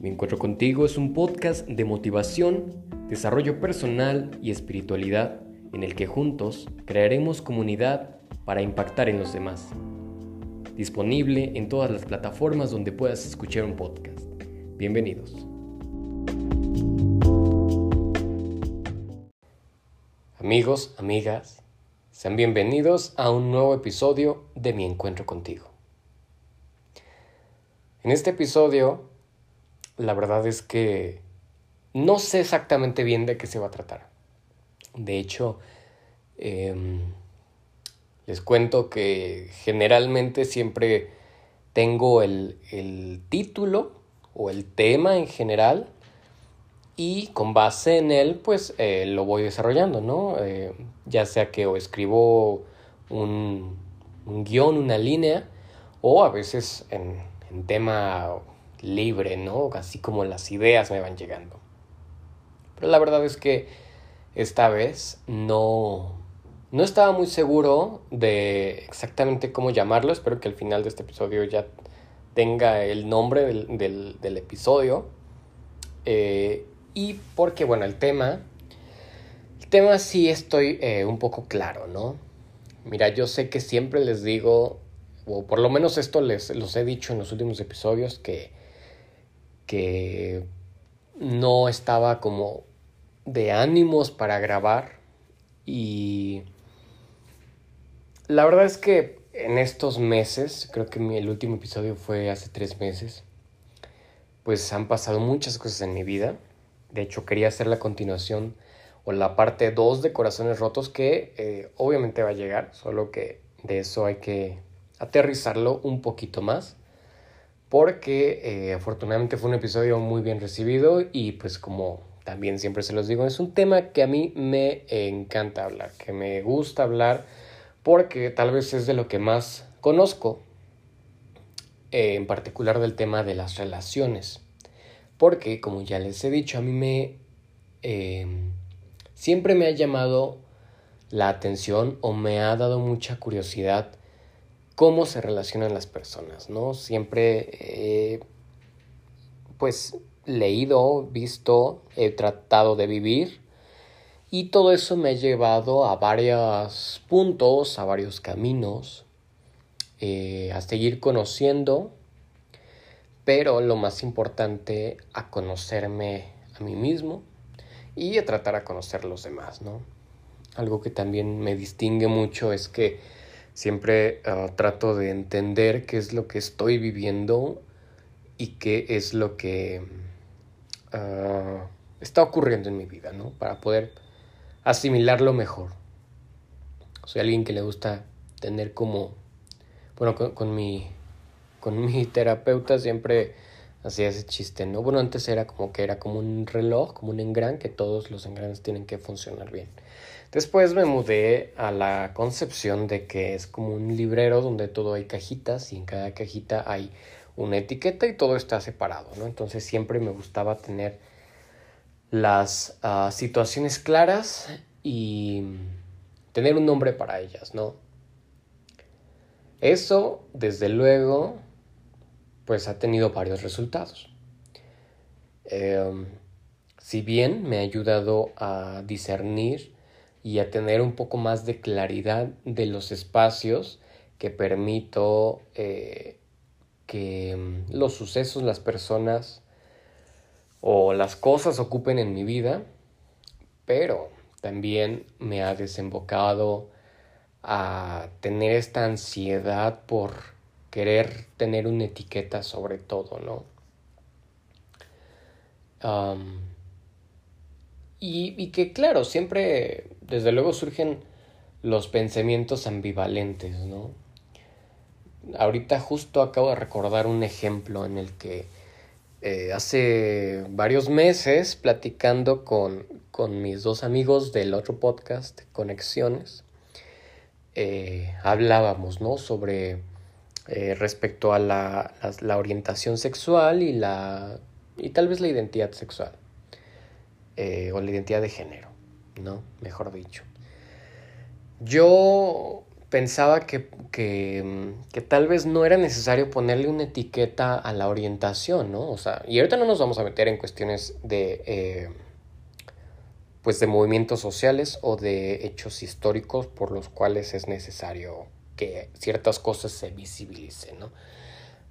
Mi encuentro contigo es un podcast de motivación, desarrollo personal y espiritualidad en el que juntos crearemos comunidad para impactar en los demás. Disponible en todas las plataformas donde puedas escuchar un podcast. Bienvenidos. Amigos, amigas, sean bienvenidos a un nuevo episodio de Mi Encuentro contigo. En este episodio, la verdad es que no sé exactamente bien de qué se va a tratar. De hecho, em, les cuento que generalmente siempre tengo el, título o el tema en general y con base en él pues eh, lo voy desarrollando, ¿no? Eh, ya sea que o escribo un, un guion, una línea o a veces en, en tema libre, ¿no? Así como las ideas me van llegando. Pero la verdad es que esta vez no, no estaba muy seguro de exactamente cómo llamarlo. Espero que al final de este episodio ya tenga el nombre del, episodio. Eh, y porque, bueno, el tema, el tema sí estoy eh, un poco claro, ¿no? Mira, yo sé que siempre les digo o por lo menos esto les los he dicho en los últimos episodios que, que no estaba como de ánimos para grabar y la verdad es que en estos meses, creo que el último episodio fue hace tres meses, pues han pasado muchas cosas en mi vida. De hecho, quería hacer la continuación o la parte 2 de Corazones Rotos que eh, obviamente va a llegar, solo que de eso hay que aterrizarlo un poquito más porque eh, afortunadamente fue un episodio muy bien recibido y pues como también siempre se los digo, es un tema que a mí me encanta hablar, que me gusta hablar porque tal vez es de lo que más conozco, eh, en particular del tema de las relaciones, porque como ya les he dicho, a mí me... Em, siempre me ha llamado la atención o me ha dado mucha curiosidad cómo se relacionan las personas, ¿no? Siempre he, pues, leído, visto, he tratado de vivir y todo eso me ha llevado a varios puntos, a varios caminos, eh, a seguir conociendo, pero lo más importante, a conocerme a mí mismo y a tratar a conocer a los demás, ¿no? Algo que también me distingue mucho es que Siempre ah, trato de entender qué es lo que estoy viviendo y qué es lo que ah, está ocurriendo en mi vida, ¿no? Para poder asimilarlo mejor. Soy alguien que le gusta tener como, bueno, con, mi, con mi terapeuta siempre hacía ese chiste, ¿no? Bueno, antes era como que era como un reloj, como un engran, que todos los engranes tienen que funcionar bien. Después me mudé a la concepción de que es como un librero donde todo hay cajitas y en cada cajita hay una etiqueta y todo está separado, ¿no? Entonces siempre me gustaba tener las ah, situaciones claras y tener un nombre para ellas, ¿no? Eso, desde luego, pues ha tenido varios resultados. Em, si bien me ha ayudado a discernir y a tener un poco más de claridad de los espacios que permito eh, que mm, los sucesos, las personas o las cosas ocupen en mi vida, pero también me ha desembocado a tener esta ansiedad por querer tener una etiqueta sobre todo, ¿no? Y, que claro, siempre, desde luego surgen los pensamientos ambivalentes, ¿no? Ahorita justo acabo de recordar un ejemplo en el que eh, hace varios meses, platicando con, con, mis dos amigos del otro podcast, Conexiones, eh, hablábamos, ¿no? Sobre eh, respecto a la, la orientación sexual y la y tal vez la identidad sexual. Eh, o la identidad de género, ¿no? Mejor dicho. Yo pensaba que, que, que, tal vez no era necesario ponerle una etiqueta a la orientación, ¿no? O sea, y ahorita no nos vamos a meter en cuestiones de, eh, pues de movimientos sociales o de hechos históricos por los cuales es necesario que ciertas cosas se visibilicen, ¿no?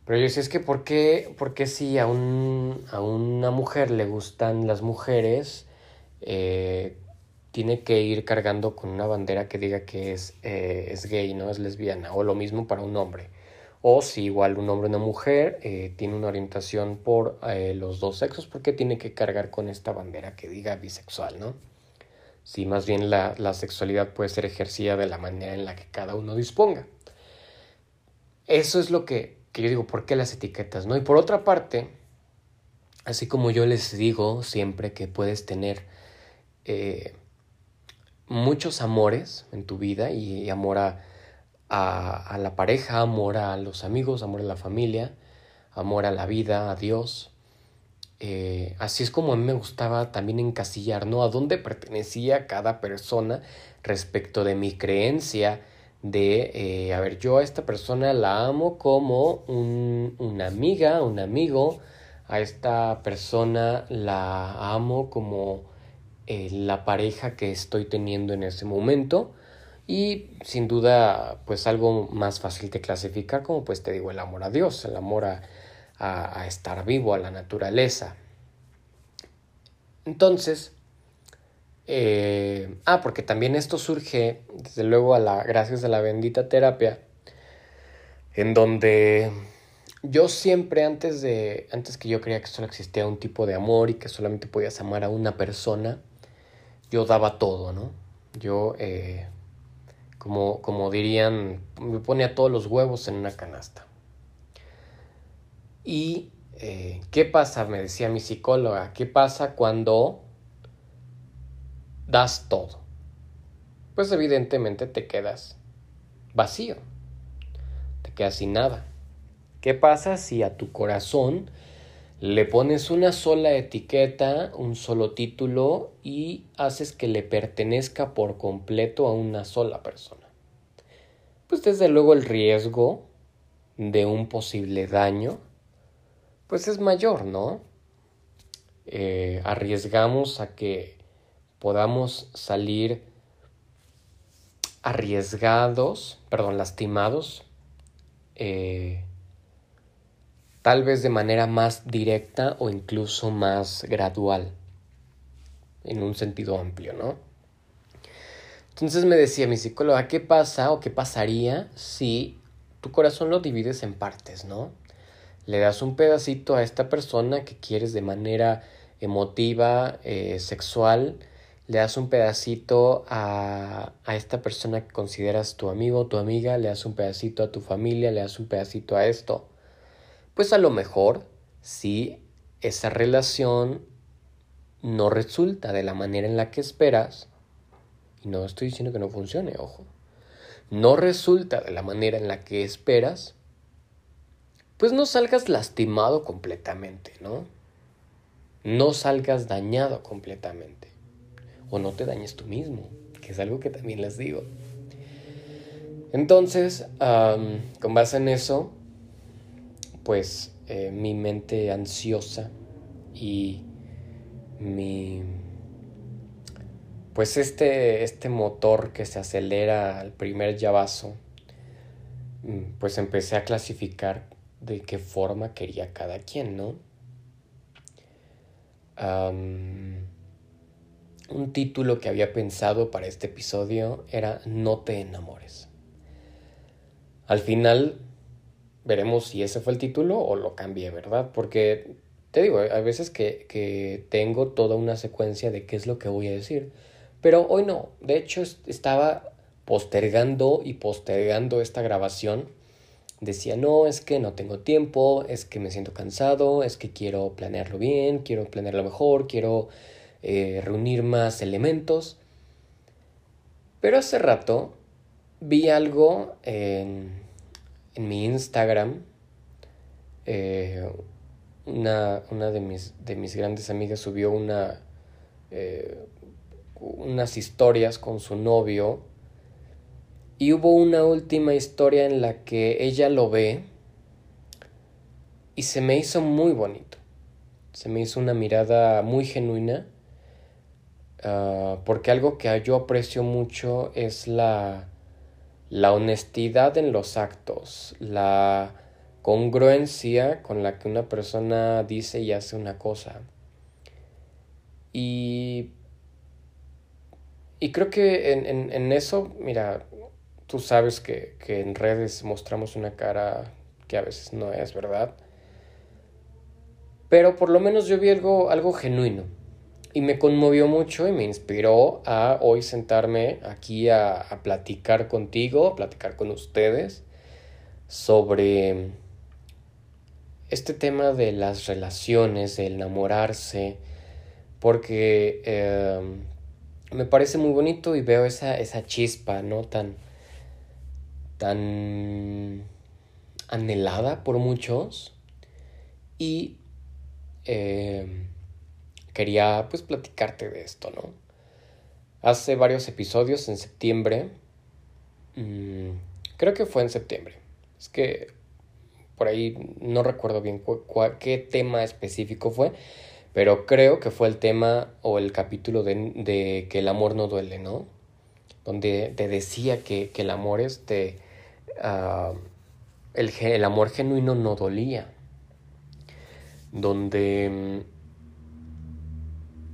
Pero yo decía, es que ¿por qué, si a, un, a una mujer le gustan las mujeres, eh, tiene que ir cargando con una bandera que diga que es, eh, es gay, ¿no? Es lesbiana, o lo mismo para un hombre. O si igual un hombre o una mujer eh, tiene una orientación por los dos sexos, ¿por qué tiene que cargar con esta bandera que diga bisexual, ¿no? Si más bien la, la sexualidad puede ser ejercida de la manera en la que cada uno disponga. Eso es lo que, que yo digo, ¿por qué las etiquetas, no? Y por otra parte, así como yo les digo siempre que puedes tener muchos amores en tu vida y amor a, a, la pareja, amor a los amigos, amor a la familia, amor a la vida, a Dios. Eh, así es como a mí me gustaba también encasillar, ¿no? A dónde pertenecía cada persona respecto de mi creencia de, eh, a ver, yo a esta persona la amo como un, una amiga, un amigo, a esta persona la amo como eh, la pareja que estoy teniendo en ese momento y sin duda pues algo más fácil de clasificar como pues te digo el amor a Dios, el amor a, a, estar vivo, a la naturaleza. Entonces, eh, ah, porque también esto surge desde luego a la, gracias a la bendita terapia, en donde yo siempre antes de, antes que yo creía que solo existía un tipo de amor y que solamente podías amar a una persona, yo daba todo, ¿no? Yo, eh, como, como dirían, me ponía todos los huevos en una canasta. ¿Y eh, qué pasa? Me decía mi psicóloga, ¿qué pasa cuando das todo? Pues evidentemente te quedas vacío, te quedas sin nada. ¿Qué pasa si a tu corazón le pones una sola etiqueta, un solo título y haces que le pertenezca por completo a una sola persona. Pues desde luego el riesgo de un posible daño, pues es mayor, ¿no? Eh, arriesgamos a que podamos salir arriesgados, perdón, lastimados, eh, tal vez de manera más directa o incluso más gradual, en un sentido amplio, ¿no? Entonces me decía mi psicóloga, ¿qué pasa o qué pasaría si tu corazón lo divides en partes, ¿no? Le das un pedacito a esta persona que quieres de manera emotiva, eh, sexual, le das un pedacito a, a, esta persona que consideras tu amigo tu amiga, le das un pedacito a tu familia, le das un pedacito a esto pues a lo mejor si esa relación no resulta de la manera en la que esperas, y no estoy diciendo que no funcione, ojo, no resulta de la manera en la que esperas, pues no salgas lastimado completamente, ¿no? No salgas dañado completamente. O no te dañes tú mismo, que es algo que también les digo. Entonces, con base en eso, pues eh, mi mente ansiosa y mi pues este, este motor que se acelera al primer llavazo, mm, pues empecé a clasificar de qué forma quería cada quien, ¿no? Un título que había pensado para este episodio era No te enamores. Al final veremos si ese fue el título o lo cambié, ¿verdad? Porque te digo, hay veces que, que, tengo toda una secuencia de qué es lo que voy a decir, pero hoy no. De hecho, estaba postergando y postergando esta grabación. Decía, no, es que no tengo tiempo, es que me siento cansado, es que quiero planearlo bien, quiero planearlo mejor, quiero eh, reunir más elementos. Pero hace rato vi algo en en mi Instagram, eh, una, una de, mis, de, mis, grandes amigas subió una, eh, unas historias con su novio Y hubo una última historia en la que ella lo ve y se me hizo muy bonito. Se me hizo una mirada muy genuina. Ah, porque algo que yo aprecio mucho es la, la honestidad en los actos, la congruencia con la que una persona dice y hace una cosa. Y, y creo que en, en, en eso, mira, tú sabes que, que en redes mostramos una cara que a veces no es, ¿verdad? Pero por lo menos yo vi algo, algo genuino y me conmovió mucho y me inspiró a hoy sentarme aquí a, platicar contigo, a platicar con ustedes sobre este tema de las relaciones, de enamorarse, porque eh, me parece muy bonito y veo esa, esa chispa, ¿no? Tan, tan anhelada por muchos y eh, quería pues platicarte de esto, ¿no? Hace varios episodios en septiembre, mmm, creo que fue en septiembre, es que por ahí no recuerdo bien qué tema específico fue, pero creo que fue el tema o el capítulo de, de que el amor no duele, ¿no? Donde te decía que, que el amor este uh, el, el, amor genuino no dolía, donde mm,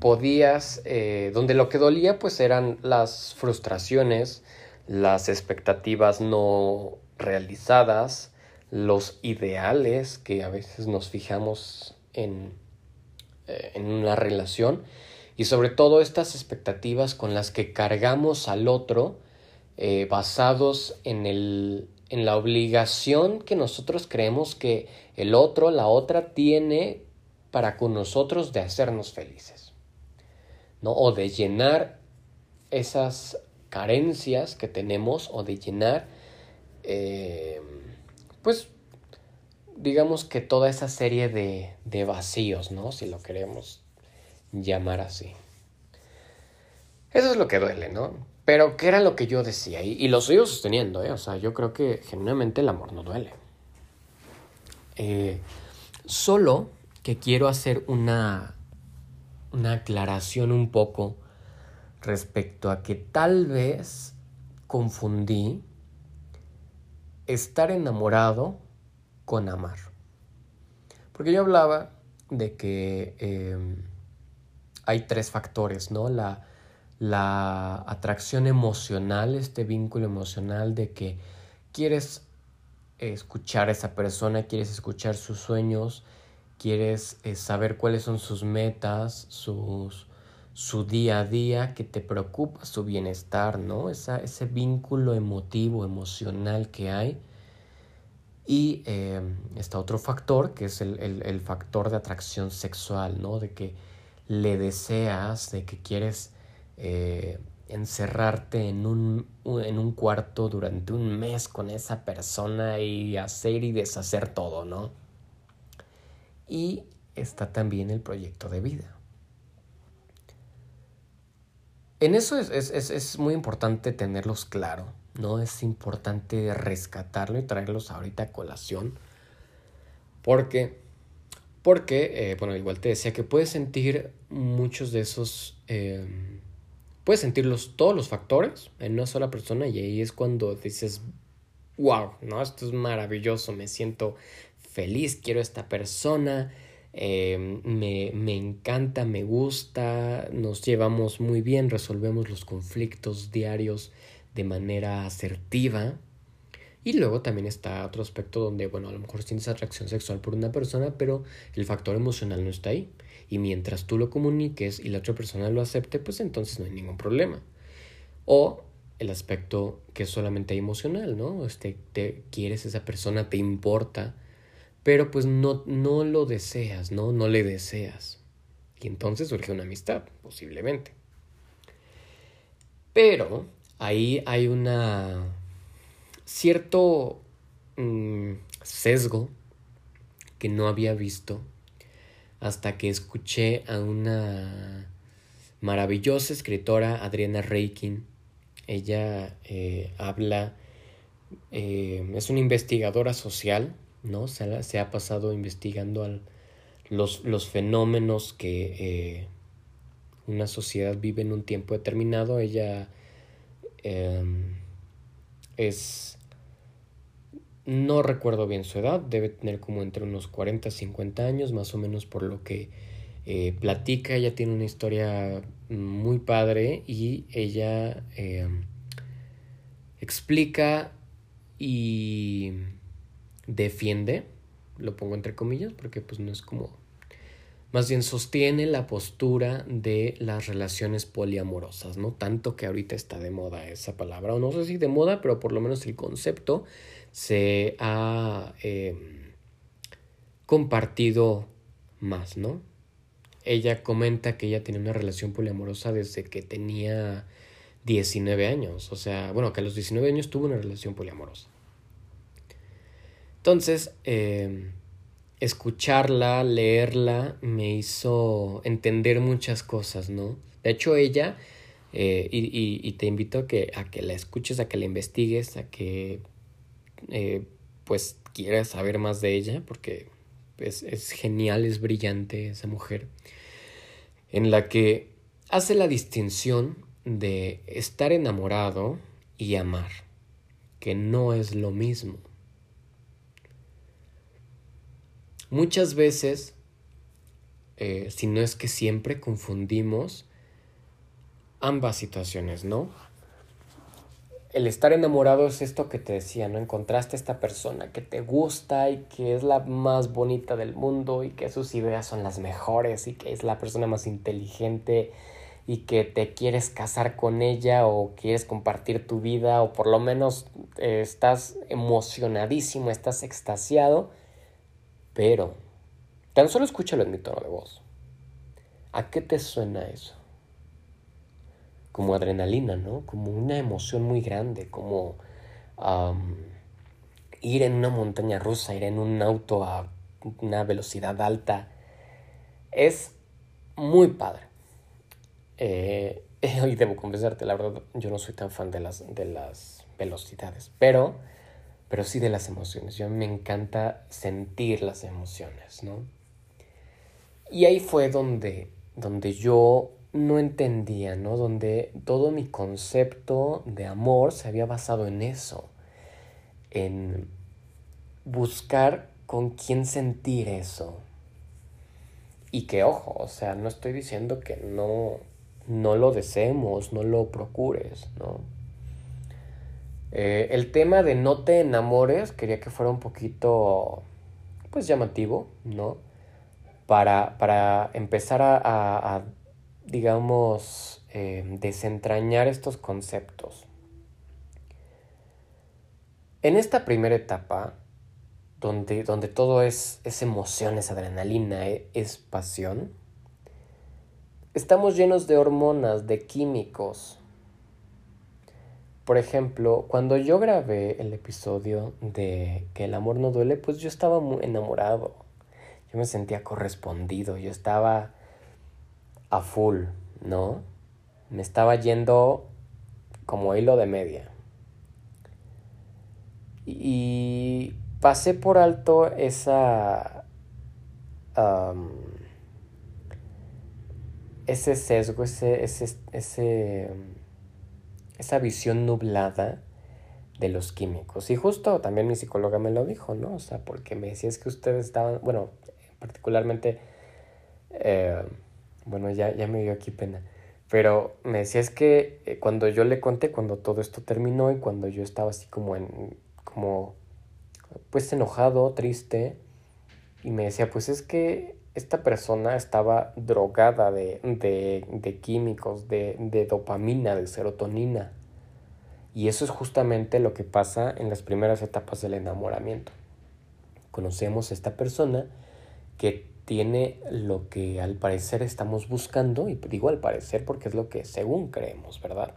podías, eh, donde lo que dolía pues eran las frustraciones, las expectativas no realizadas, los ideales que a veces nos fijamos en, eh, en una relación y sobre todo estas expectativas con las que cargamos al otro eh, basados en, el, en la obligación que nosotros creemos que el otro, la otra, tiene para con nosotros de hacernos felices, ¿no? O de llenar esas carencias que tenemos o de llenar, eh, pues, digamos que toda esa serie de, de vacíos, ¿no? Si lo queremos llamar así. Eso es lo que duele, ¿no? Pero, ¿qué era lo que yo decía? Y, lo sigo sosteniendo, ¿eh? O sea, yo creo que genuinamente el amor no duele. Eh, solo que quiero hacer una, una aclaración un poco respecto a que tal vez confundí estar enamorado con amar. Porque yo hablaba de que eh, hay tres factores, ¿no? La, la atracción emocional, este vínculo emocional de que quieres escuchar a esa persona, quieres escuchar sus sueños, quieres eh, saber cuáles son sus metas, sus, su día a día, que te preocupa su bienestar, ¿no? Esa, ese vínculo emotivo, emocional que hay. Y eh, está otro factor, que es el, el, el factor de atracción sexual, ¿no? De que le deseas, de que quieres eh, encerrarte en un, en un cuarto durante un mes con esa persona y hacer y deshacer todo, ¿no? Y está también el proyecto de vida. En eso es, es, es, es muy importante tenerlos claro, ¿no? Es importante rescatarlo y traerlos ahorita a colación. Porque, porque eh, bueno, igual te decía que puedes sentir muchos de esos... Eh, puedes sentirlos todos los factores en una sola persona y ahí es cuando dices, wow, ¿no? Esto es maravilloso, me siento feliz, quiero esta persona, eh, me, me encanta, me gusta, nos llevamos muy bien, resolvemos los conflictos diarios de manera asertiva. Y luego también está otro aspecto donde, bueno, a lo mejor sientes atracción sexual por una persona, pero el factor emocional no está ahí. Y mientras tú lo comuniques y la otra persona lo acepte, pues entonces no hay ningún problema. O el aspecto que es solamente emocional, ¿no? Este, te quieres esa persona, te importa, pero pues no, no lo deseas, ¿no? No le deseas. Y entonces surge una amistad, posiblemente. Pero ahí hay una cierto mmm, sesgo que no había visto hasta que escuché a una maravillosa escritora, Adriana Reikin, Ella eh, habla, eh, es una investigadora social, ¿no? Se, se ha pasado investigando al, los, los, fenómenos que eh, una sociedad vive en un tiempo determinado. Ella em, es no recuerdo bien su edad, debe tener como entre unos 40 50 años, más o menos por lo que eh, platica. Ella tiene una historia muy padre y ella eh, explica y defiende, lo pongo entre comillas porque pues no es como más bien sostiene la postura de las relaciones poliamorosas, ¿no? Tanto que ahorita está de moda esa palabra, o no sé si de moda, pero por lo menos el concepto se ha em, compartido más, ¿no? Ella comenta que ella tiene una relación poliamorosa desde que tenía 19 años, o sea, bueno, que a los 19 años tuvo una relación poliamorosa. Entonces, em, escucharla, leerla, me hizo entender muchas cosas, ¿no? De hecho, ella, eh, y, y, te invito a que, a que la escuches, a que la investigues, a que eh, pues quiera saber más de ella, porque es, es genial, es brillante esa mujer, en la que hace la distinción de estar enamorado y amar, que no es lo mismo. Muchas veces, eh, si no es que siempre confundimos ambas situaciones, ¿no? el estar enamorado es esto que te decía, ¿no? Encontraste a esta persona que te gusta y que es la más bonita del mundo y que sus ideas son las mejores y que es la persona más inteligente y que te quieres casar con ella o quieres compartir tu vida o por lo menos eh, estás emocionadísimo, estás extasiado, pero tan solo escúchalo en mi tono de voz. ¿A qué te suena eso? como adrenalina, ¿no? Como una emoción muy grande, como ir en una montaña rusa, ir en un auto a una velocidad alta. Es muy padre. Eh, y debo confesarte, la verdad, yo no soy tan fan de las, de las velocidades, pero, pero sí de las emociones. Yo me encanta sentir las emociones, ¿no? Y ahí fue donde, donde yo no entendía, ¿no? Donde todo mi concepto de amor se había basado en eso, en buscar con quién sentir eso. Y que ojo, o sea, no estoy diciendo que no, no lo deseemos, no lo procures, ¿no? Eh, el tema de no te enamores quería que fuera un poquito, pues, llamativo, ¿no? Para, para empezar a digamos, eh, desentrañar estos conceptos. En esta primera etapa, donde, donde todo es, es emoción, es adrenalina, e, es pasión, estamos llenos de hormonas, de químicos. Por ejemplo, cuando yo grabé el episodio de Que el amor no duele, pues yo estaba muy enamorado. Yo me sentía correspondido, yo estaba a full, ¿no? Me estaba yendo como hilo de media. Y pasé por alto esa... ese sesgo, ese, ese, ese, esa visión nublada de los químicos. Y justo también mi psicóloga me lo dijo, ¿no? O sea, porque me decía es que ustedes estaban, bueno, particularmente... Eh, bueno, ya, ya me dio aquí pena. Pero me decía es que eh, cuando yo le conté, cuando todo esto terminó y cuando yo estaba así como en, como, pues enojado, triste, y me decía, pues es que esta persona estaba drogada de, de, de químicos, de, de dopamina, de serotonina. Y eso es justamente lo que pasa en las primeras etapas del enamoramiento. Conocemos a esta persona que tiene lo que al parecer estamos buscando, y digo al parecer porque es lo que según creemos, ¿verdad?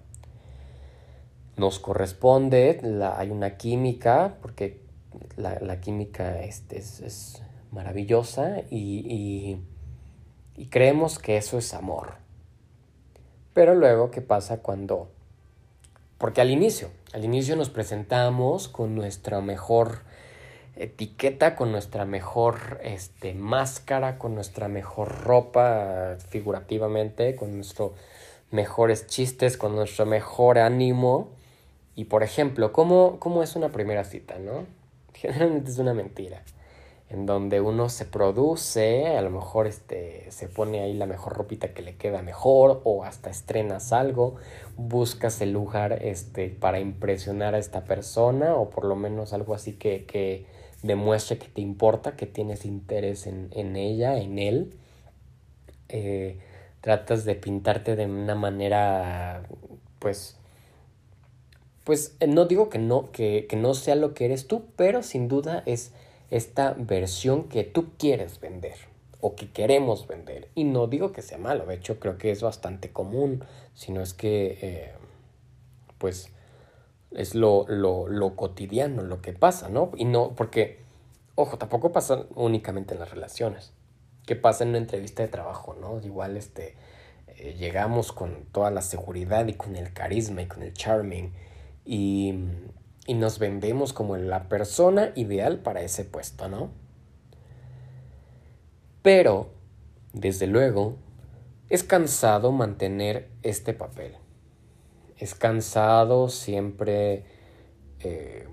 Nos corresponde, la, hay una química, porque la, química este, es, maravillosa y, y creemos que eso es amor. Pero luego, ¿qué pasa cuando porque al inicio, al inicio nos presentamos con nuestra mejor etiqueta, con nuestra mejor este, máscara, con nuestra mejor ropa figurativamente, con nuestros mejores chistes, con nuestro mejor ánimo. Y por ejemplo, ¿cómo, cómo es una primera cita, no? Generalmente es una mentira en donde uno se produce, a lo mejor este, se pone ahí la mejor ropita que le queda mejor o hasta estrenas algo, buscas el lugar este, para impresionar a esta persona o por lo menos algo así que, que demuestre que te importa, que tienes interés en, en ella, en él. Eh, tratas de pintarte de una manera, pues, pues no digo que no, que, que no sea lo que eres tú, pero sin duda es esta versión que tú quieres vender o que queremos vender. Y no digo que sea malo, de hecho creo que es bastante común, sino es que eh, pues es lo, lo, lo, cotidiano, lo que pasa, ¿no? Y no, porque, ojo, tampoco pasa únicamente en las relaciones, que pasa en una entrevista de trabajo, ¿no? Igual este, eh, llegamos con toda la seguridad y con el carisma y con el charming y y nos vendemos como la persona ideal para ese puesto, ¿no? Pero, desde luego, es cansado mantener este papel. Es cansado siempre, eh,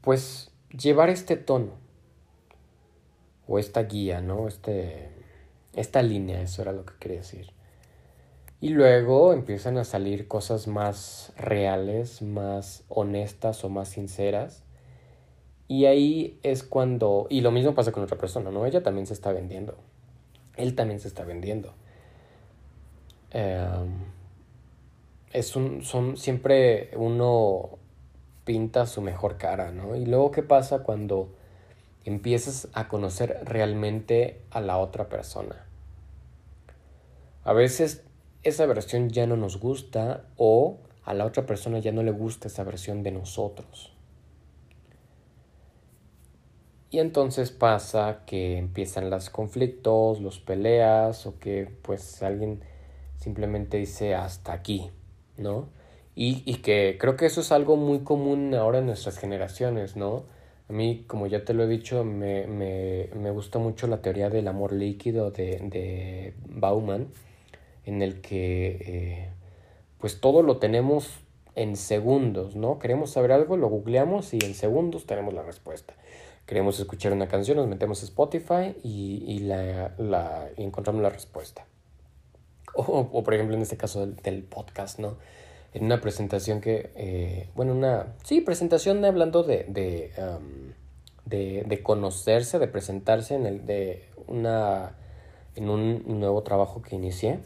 pues, llevar este tono o esta guía, ¿no? Este, esta línea, eso era lo que quería decir. Y luego empiezan a salir cosas más reales, más honestas o más sinceras. Y ahí es cuando... Y lo mismo pasa con otra persona, ¿no? Ella también se está vendiendo. Él también se está vendiendo. Em, es un... Son... Siempre uno pinta su mejor cara, ¿no? Y luego, ¿qué pasa cuando empiezas a conocer realmente a la otra persona? A veces esa versión ya no nos gusta o a la otra persona ya no le gusta esa versión de nosotros. Y entonces pasa que empiezan los conflictos, los peleas o que pues alguien simplemente dice hasta aquí, ¿no? Y, y, que creo que eso es algo muy común ahora en nuestras generaciones, ¿no? A mí, como ya te lo he dicho, me, me, me gusta mucho la teoría del amor líquido de, de Bauman en el que eh, pues todo lo tenemos en segundos, ¿no? Queremos saber algo, lo googleamos y en segundos tenemos la respuesta. Queremos escuchar una canción, nos metemos a Spotify y, la, la, encontramos la respuesta. O, por ejemplo en este caso del, podcast, ¿no? En una presentación que, eh, bueno, una, sí, presentación hablando de, de, de, de, conocerse, de presentarse en, el, de una, en un nuevo trabajo que inicié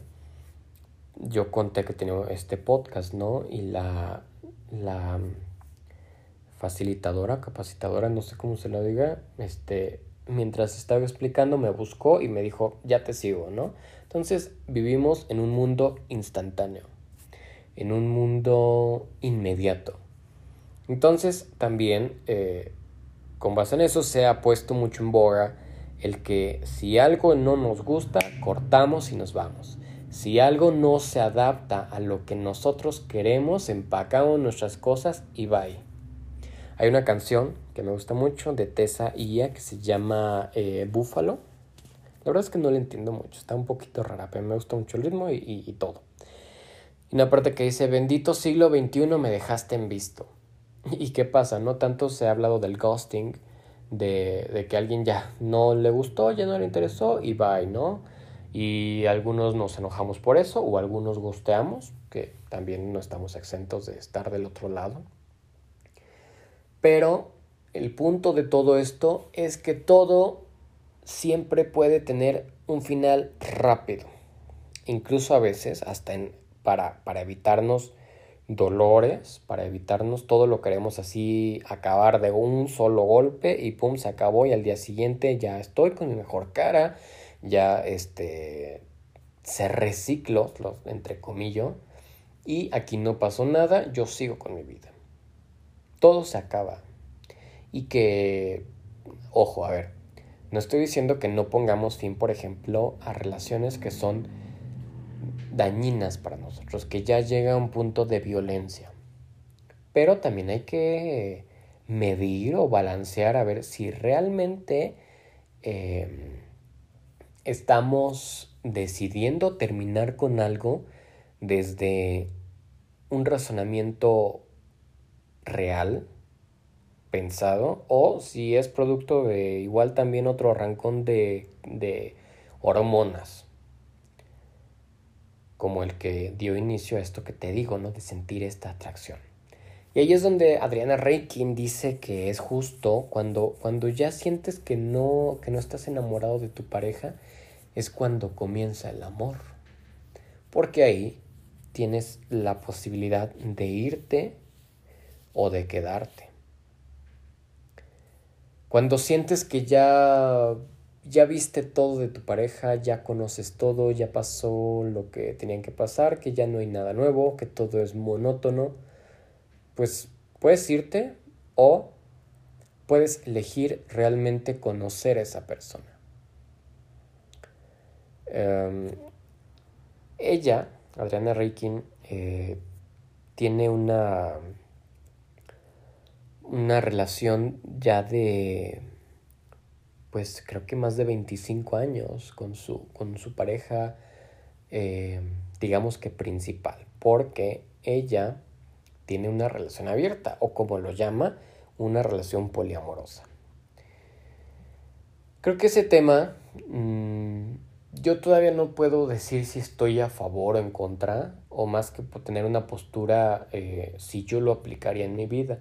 yo conté que tenía este podcast, ¿no? Y la, la facilitadora, capacitadora, no sé cómo se lo diga, este, mientras estaba explicando me buscó y me dijo, ya te sigo, ¿no? Entonces vivimos en un mundo instantáneo, en un mundo inmediato. Entonces también, eh, con base en eso, se ha puesto mucho en boga el que si algo no nos gusta, cortamos y nos vamos. Si algo no se adapta a lo que nosotros queremos, empacamos nuestras cosas y bye. Hay una canción que me gusta mucho de Tessa Ia que se llama eh, Búfalo. La verdad es que no la entiendo mucho, está un poquito rara, pero me gusta mucho el ritmo y, todo. Y una parte que dice, bendito siglo XXI me dejaste en visto. ¿Y qué pasa? No tanto se ha hablado del ghosting, de, de que alguien ya no le gustó, ya no le interesó y bye, ¿no? Y algunos nos enojamos por eso o algunos gusteamos, que también no estamos exentos de estar del otro lado. Pero el punto de todo esto es que todo siempre puede tener un final rápido. Incluso a veces hasta en, para, para evitarnos dolores, para evitarnos todo lo queremos así acabar de un solo golpe y pum, se acabó y al día siguiente ya estoy con mi mejor cara, ya este, se recicló, entre comillas, y aquí no pasó nada, yo sigo con mi vida. Todo se acaba. Y que, ojo, a ver, no estoy diciendo que no pongamos fin, por ejemplo, a relaciones que son dañinas para nosotros, que ya llega a un punto de violencia. Pero también hay que medir o balancear a ver si realmente em, estamos decidiendo terminar con algo desde un razonamiento real, pensado, o si es producto de igual también otro arrancón de, de hormonas, como el que dio inicio a esto que te digo, ¿no? De sentir esta atracción. Y ahí es donde Adriana Reikin dice que es justo cuando, cuando ya sientes que no, que no estás enamorado de tu pareja, es cuando comienza el amor. Porque ahí tienes la posibilidad de irte o de quedarte. Cuando sientes que ya ya viste todo de tu pareja, ya conoces todo, ya pasó lo que tenían que pasar, que ya no hay nada nuevo, que todo es monótono, pues puedes irte o puedes elegir realmente conocer a esa persona. Em, ella, Adriana Reikin, eh, tiene una, una relación ya de, pues creo que más de 25 años con su, con su pareja, eh, digamos que principal, porque ella tiene una relación abierta o como lo llama, una relación poliamorosa. Creo que ese tema mm, yo todavía no puedo decir si estoy a favor o en contra, o más que tener una postura eh, si yo lo aplicaría en mi vida,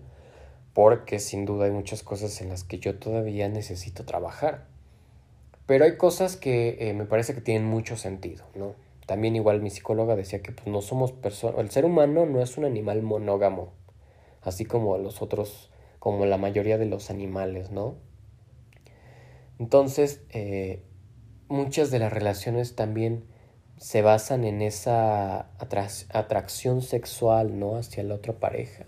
porque sin duda hay muchas cosas en las que yo todavía necesito trabajar. Pero hay cosas que eh, me parece que tienen mucho sentido, ¿no? También igual mi psicóloga decía que pues, no somos personas, el ser humano no es un animal monógamo, así como los otros, como la mayoría de los animales, ¿no? Entonces, eh, muchas de las relaciones también se basan en esa atracción sexual, ¿no? Hacia la otra pareja.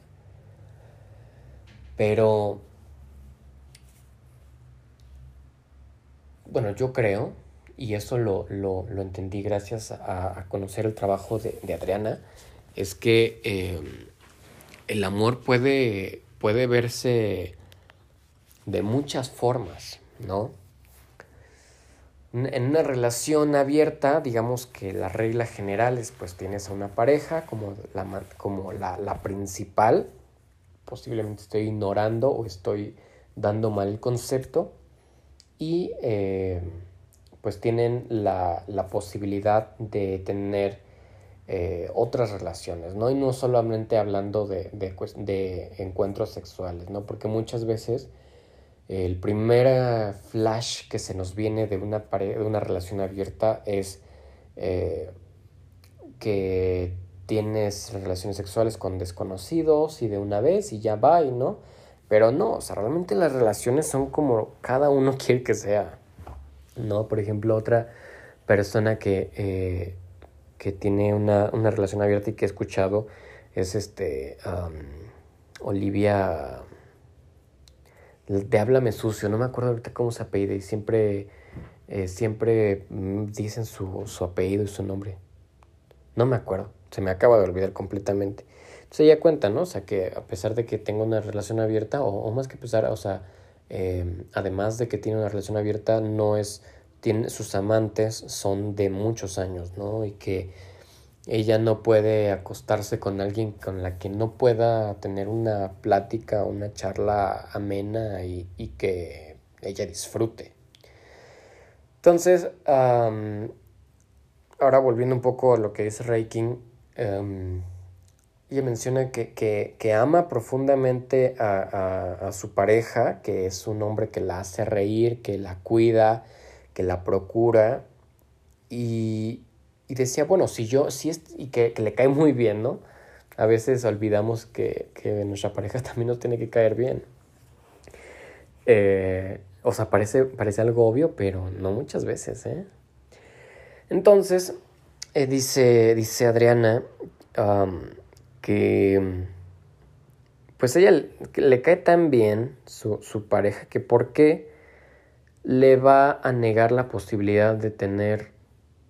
Pero, bueno, yo creo y eso lo, lo, lo entendí gracias a, conocer el trabajo de, de Adriana, es que em, el amor puede, puede verse de muchas formas, ¿no? En una relación abierta, digamos que la regla general es pues tienes a una pareja como la, como la, la principal, posiblemente estoy ignorando o estoy dando mal el concepto, y eh, pues tienen la, posibilidad de tener eh, otras relaciones, ¿no? Y no solamente hablando de, de, encuentros sexuales, ¿no? Porque muchas veces el primer flash que se nos viene de una, de una relación abierta es eh, que tienes relaciones sexuales con desconocidos y de una vez y ya va, ¿no? Pero no, o sea, realmente las relaciones son como cada uno quiere que sea. ¿no? Por ejemplo, otra persona que, eh, que tiene una, una, relación abierta y que he escuchado es este Olivia de Háblame Sucio, no me acuerdo ahorita cómo se apellida y siempre, eh, siempre mm, dicen su, su apellido y su nombre. No me acuerdo, se me acaba de olvidar completamente. Entonces ella cuenta, ¿no? O sea, que a pesar de que tengo una relación abierta, o, más que pesar, o sea, Em, además de que tiene una relación abierta, no es, tiene, sus amantes son de muchos años, ¿no? Y que ella no puede acostarse con alguien con la que no pueda tener una plática, una charla amena y, que ella disfrute. Entonces, ahora volviendo un poco a lo que es Reiking, em, ella menciona que, que, ama profundamente a, su pareja, que es un hombre que la hace reír, que la cuida, que la procura. Y, decía, bueno, si yo, si es, y que, le cae muy bien, ¿no? A veces olvidamos que, nuestra pareja también nos tiene que caer bien. Eh, o sea, parece, parece algo obvio, pero no muchas veces, ¿eh? Entonces, eh, dice, dice Adriana, que pues ella le cae tan bien su, pareja que por qué le va a negar la posibilidad de tener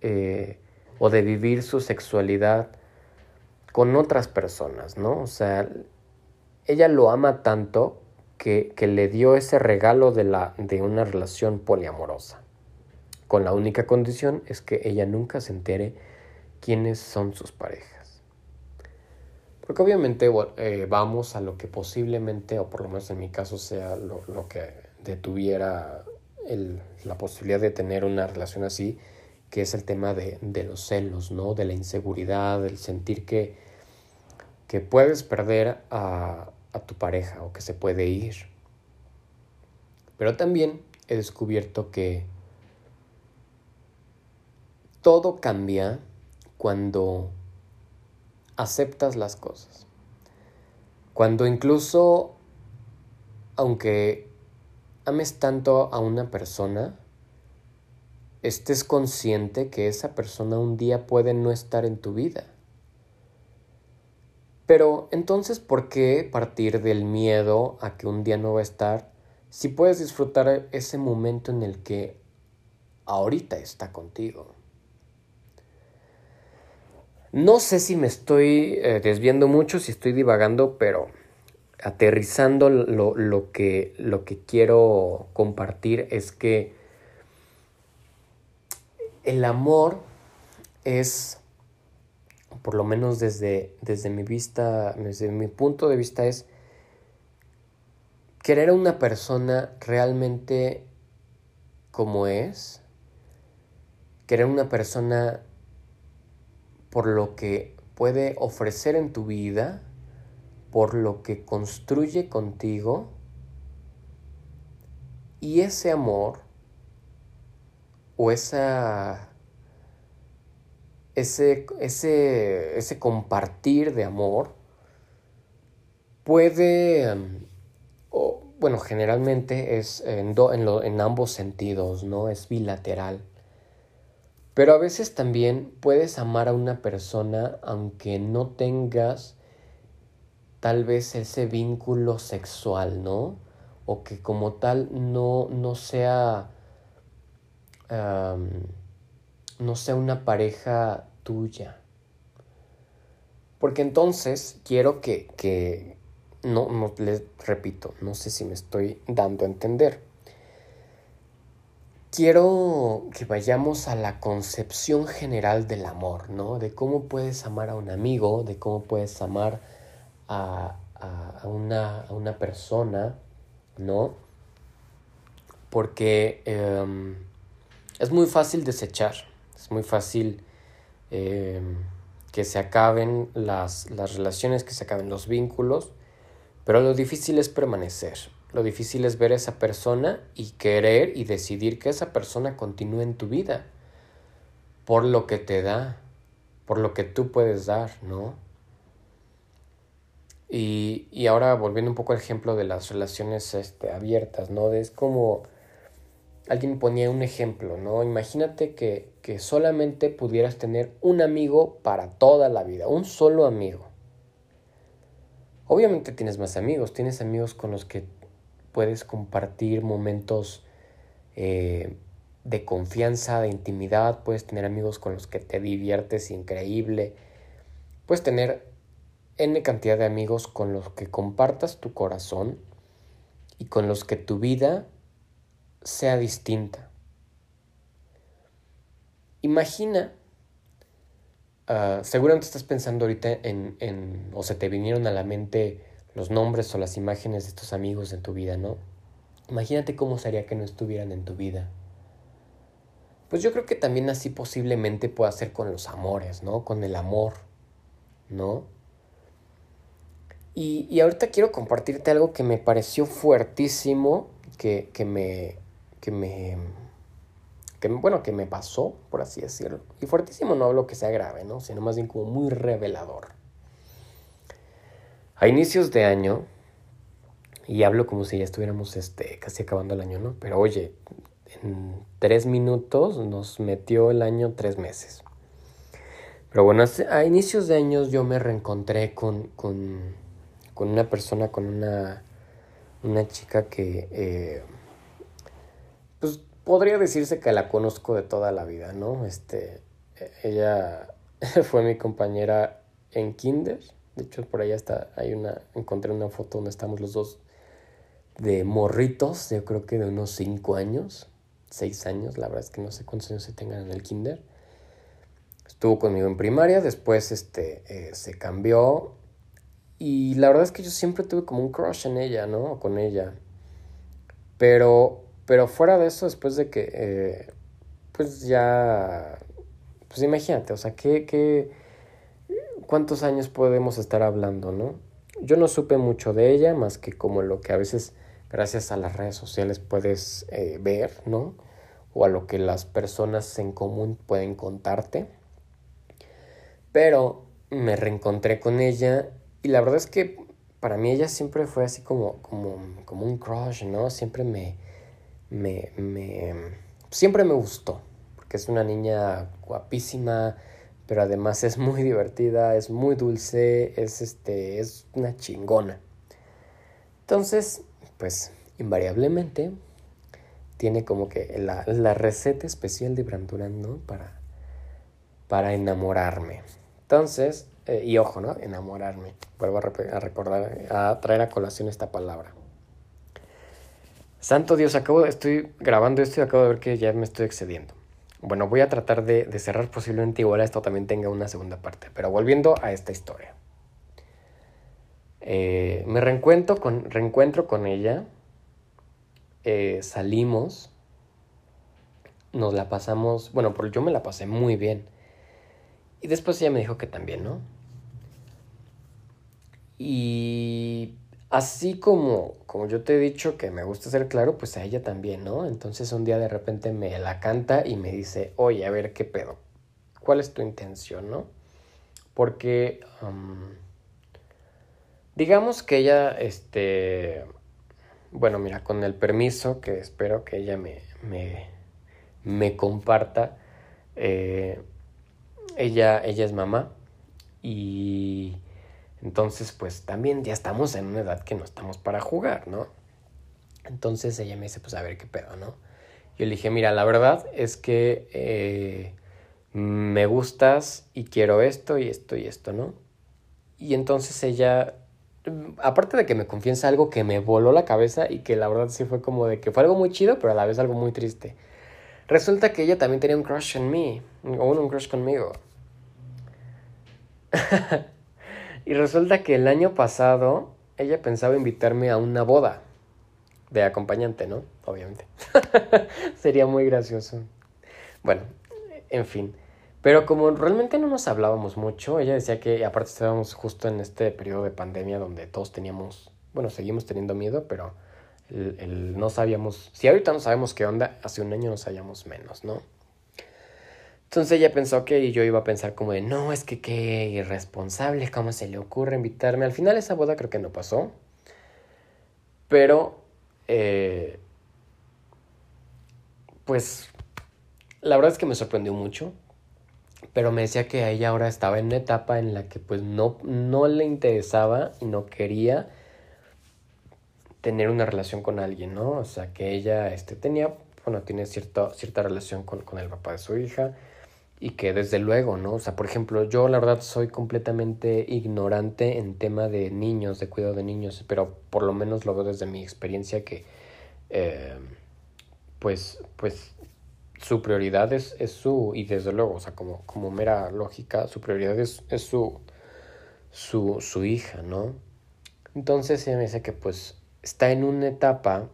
eh, o de vivir su sexualidad con otras personas, ¿no? O sea, ella lo ama tanto que, que le dio ese regalo de, la, de una relación poliamorosa, con la única condición es que ella nunca se entere quiénes son sus parejas. Porque obviamente eh, vamos a lo que posiblemente, o por lo menos en mi caso, sea lo, lo que detuviera el, la posibilidad de tener una relación así, que es el tema de, de los celos, ¿no? De la inseguridad, del sentir que, que puedes perder a, a tu pareja o que se puede ir. Pero también he descubierto que todo cambia cuando aceptas las cosas. Cuando incluso, aunque ames tanto a una persona, estés consciente que esa persona un día puede no estar en tu vida. Pero entonces, ¿por qué partir del miedo a que un día no va a estar si puedes disfrutar ese momento en el que ahorita está contigo? No sé si me estoy eh, desviando mucho, si estoy divagando, pero aterrizando lo, lo, que, lo que quiero compartir es que el amor es, por lo menos desde, desde mi vista, desde mi punto de vista, es querer a una persona realmente como es, querer a una persona por lo que puede ofrecer en tu vida, por lo que construye contigo, y ese amor o esa, ese, ese, ese compartir de amor puede, o, bueno, generalmente es en, en, en ambos sentidos, ¿no? Es bilateral. Pero a veces también puedes amar a una persona aunque no tengas tal vez ese vínculo sexual, ¿no? O que como tal no, no sea no sea una pareja tuya. Porque entonces quiero que, que no, no les repito, no sé si me estoy dando a entender. Quiero que vayamos a la concepción general del amor, ¿no? De cómo puedes amar a un amigo, de cómo puedes amar a, a, una, a una, persona, ¿no? Porque em, es muy fácil desechar, es muy fácil em, que se acaben las, las relaciones, que se acaben los vínculos, pero lo difícil es permanecer. Lo difícil es ver a esa persona y querer y decidir que esa persona continúe en tu vida por lo que te da, por lo que tú puedes dar, ¿no? Y, y ahora volviendo un poco al ejemplo de las relaciones este, abiertas, ¿no? Es como alguien ponía un ejemplo, ¿no? Imagínate que, que solamente pudieras tener un amigo para toda la vida, un solo amigo. Obviamente tienes más amigos, tienes amigos con los que puedes compartir momentos eh, de confianza, de intimidad, puedes tener amigos con los que te diviertes increíble, puedes tener N cantidad de amigos con los que compartas tu corazón y con los que tu vida sea distinta. Imagina, uh, seguramente estás pensando ahorita en, en, o se te vinieron a la mente los nombres o las imágenes de estos amigos en tu vida, ¿no? Imagínate cómo sería que no estuvieran en tu vida. Pues yo creo que también así posiblemente pueda ser con los amores, ¿no? Con el amor, ¿no? Y, y ahorita quiero compartirte algo que me pareció fuertísimo, que, que me, que me, que, bueno, que me pasó, por así decirlo. Y fuertísimo no hablo que sea grave, ¿no? Sino más bien como muy revelador. A inicios de año, y hablo como si ya estuviéramos este, casi acabando el año, ¿no? Pero oye, en tres minutos nos metió el año tres meses. Pero bueno, a inicios de años yo me reencontré con, con, con una persona, con una, una chica que... Eh, pues podría decirse que la conozco de toda la vida, ¿no? Este, ella fue mi compañera en kinder. De hecho, por allá está, hay una, encontré una foto donde estamos los dos de morritos, yo creo que de unos 5 años, 6 años, la verdad es que no sé cuántos años se tengan en el kinder. Estuvo conmigo en primaria, después este, eh, se cambió y la verdad es que yo siempre tuve como un crush en ella, ¿no? Con ella. Pero, pero fuera de eso, después de que, eh, pues ya, pues imagínate, o sea, ¿qué, qué, cuántos años podemos estar hablando, no? Yo no supe mucho de ella, más que como lo que a veces, gracias a las redes sociales, puedes eh, ver, ¿no? O a lo que las personas en común pueden contarte. Pero me reencontré con ella y la verdad es que para mí ella siempre fue así como, como, como un crush, ¿no? Siempre me, me, me, siempre me gustó, porque es una niña guapísima, pero además es muy divertida, es muy dulce, es, este, es una chingona. Entonces, pues invariablemente tiene como que la, la receta especial de Brandurán, ¿no? Para, para enamorarme. Entonces, eh, y ojo, ¿no? Enamorarme. Vuelvo a, recordar, a traer a colación esta palabra. Santo Dios, acabo, estoy grabando esto y acabo de ver que ya me estoy excediendo. Bueno, voy a tratar de, cerrar posiblemente igual esto también tenga una segunda parte. Pero volviendo a esta historia. Eh, me reencuentro con, reencuentro con ella. Eh, salimos. Nos la pasamos. Bueno, pero yo me la pasé muy bien. Y después ella me dijo que también, ¿no? Y así como, como yo te he dicho que me gusta ser claro, pues a ella también, ¿no? Entonces un día de repente me la canta y me dice, oye, a ver qué pedo, ¿cuál es tu intención, no? Porque, digamos que ella, este, bueno, mira, con el permiso que espero que ella me, me, me comparta, eh, ella, ella es mamá y entonces, pues también ya estamos en una edad que no estamos para jugar, ¿no? Entonces ella me dice, pues a ver qué pedo, ¿no? Yo le dije, mira, la verdad es que eh, me gustas y quiero esto y esto y esto, ¿no? Y entonces ella, aparte de que me confiesa algo que me voló la cabeza y que la verdad sí fue como de que fue algo muy chido, pero a la vez algo muy triste. Resulta que ella también tenía un crush en mí, o un crush conmigo. Y resulta que el año pasado ella pensaba invitarme a una boda de acompañante, ¿no? Obviamente. Sería muy gracioso. Bueno, en fin. Pero como realmente no nos hablábamos mucho, ella decía que aparte estábamos justo en este periodo de pandemia donde todos teníamos, bueno, seguimos teniendo miedo, pero el, no sabíamos, si ahorita no sabemos qué onda, hace un año no sabíamos menos, ¿no? Entonces ella pensó que yo iba a pensar como de, no, es que qué irresponsable, ¿cómo se le ocurre invitarme? Al final esa boda creo que no pasó. Pero, eh, pues, la verdad es que me sorprendió mucho. Pero me decía que ella ahora estaba en una etapa en la que pues no, no le interesaba y no quería tener una relación con alguien, ¿no? O sea, que ella este, tenía, bueno, tiene cierta, cierta relación con, con el papá de su hija y que desde luego, ¿no? O sea, por ejemplo, yo la verdad soy completamente ignorante en tema de niños, de cuidado de niños, pero por lo menos lo veo desde mi experiencia que, eh, pues, pues, su prioridad es, su, y desde luego, o sea, como, como mera lógica, su prioridad es, es su, su, su hija, ¿no? Entonces ella me dice que pues está en una etapa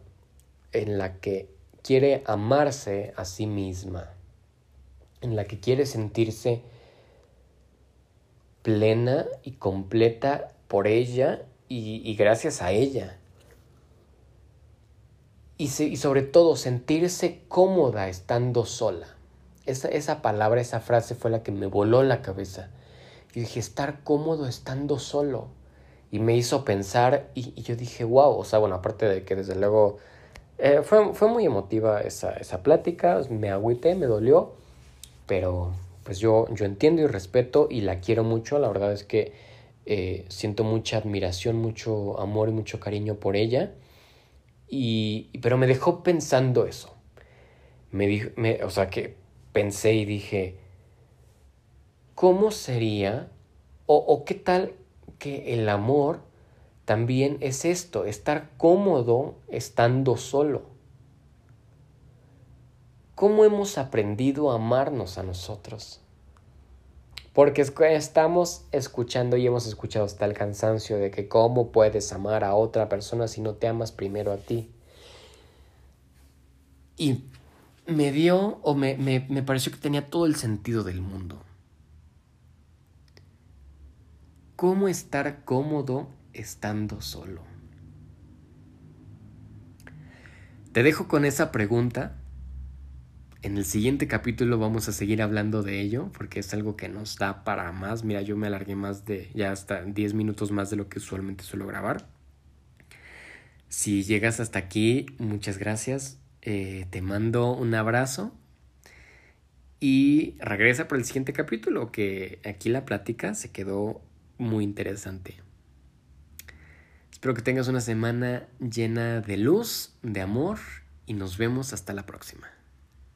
en la que quiere amarse a sí misma en la que quiere sentirse plena y completa por ella y, gracias a ella. Y, y, sobre todo sentirse cómoda estando sola. Esa, esa, palabra, esa frase fue la que me voló la cabeza. Y dije, estar cómodo estando solo. Y me hizo pensar y, yo dije, wow, o sea, bueno, aparte de que desde luego eh, fue, fue, muy emotiva esa, esa plática, me agüité, me dolió, pero pues yo, yo entiendo y respeto y la quiero mucho, la verdad es que eh, siento mucha admiración, mucho amor y mucho cariño por ella, y, pero me dejó pensando eso. Me dijo, me, o sea que pensé y dije, ¿cómo sería o, o qué tal que el amor también es esto, estar cómodo estando solo? ¿Cómo hemos aprendido a amarnos a nosotros? Porque estamos escuchando y hemos escuchado hasta el cansancio de que cómo puedes amar a otra persona si no te amas primero a ti. Y me dio o me, me, me pareció que tenía todo el sentido del mundo. ¿Cómo estar cómodo estando solo? Te dejo con esa pregunta en el siguiente capítulo vamos a seguir hablando de ello porque es algo que nos da para más. Mira, yo me alargué más de ya hasta 10 minutos más de lo que usualmente suelo grabar. Si llegas hasta aquí, muchas gracias. Eh, te mando un abrazo y regresa por el siguiente capítulo que aquí la plática se quedó muy interesante. Espero que tengas una semana llena de luz, de amor y nos vemos hasta la próxima.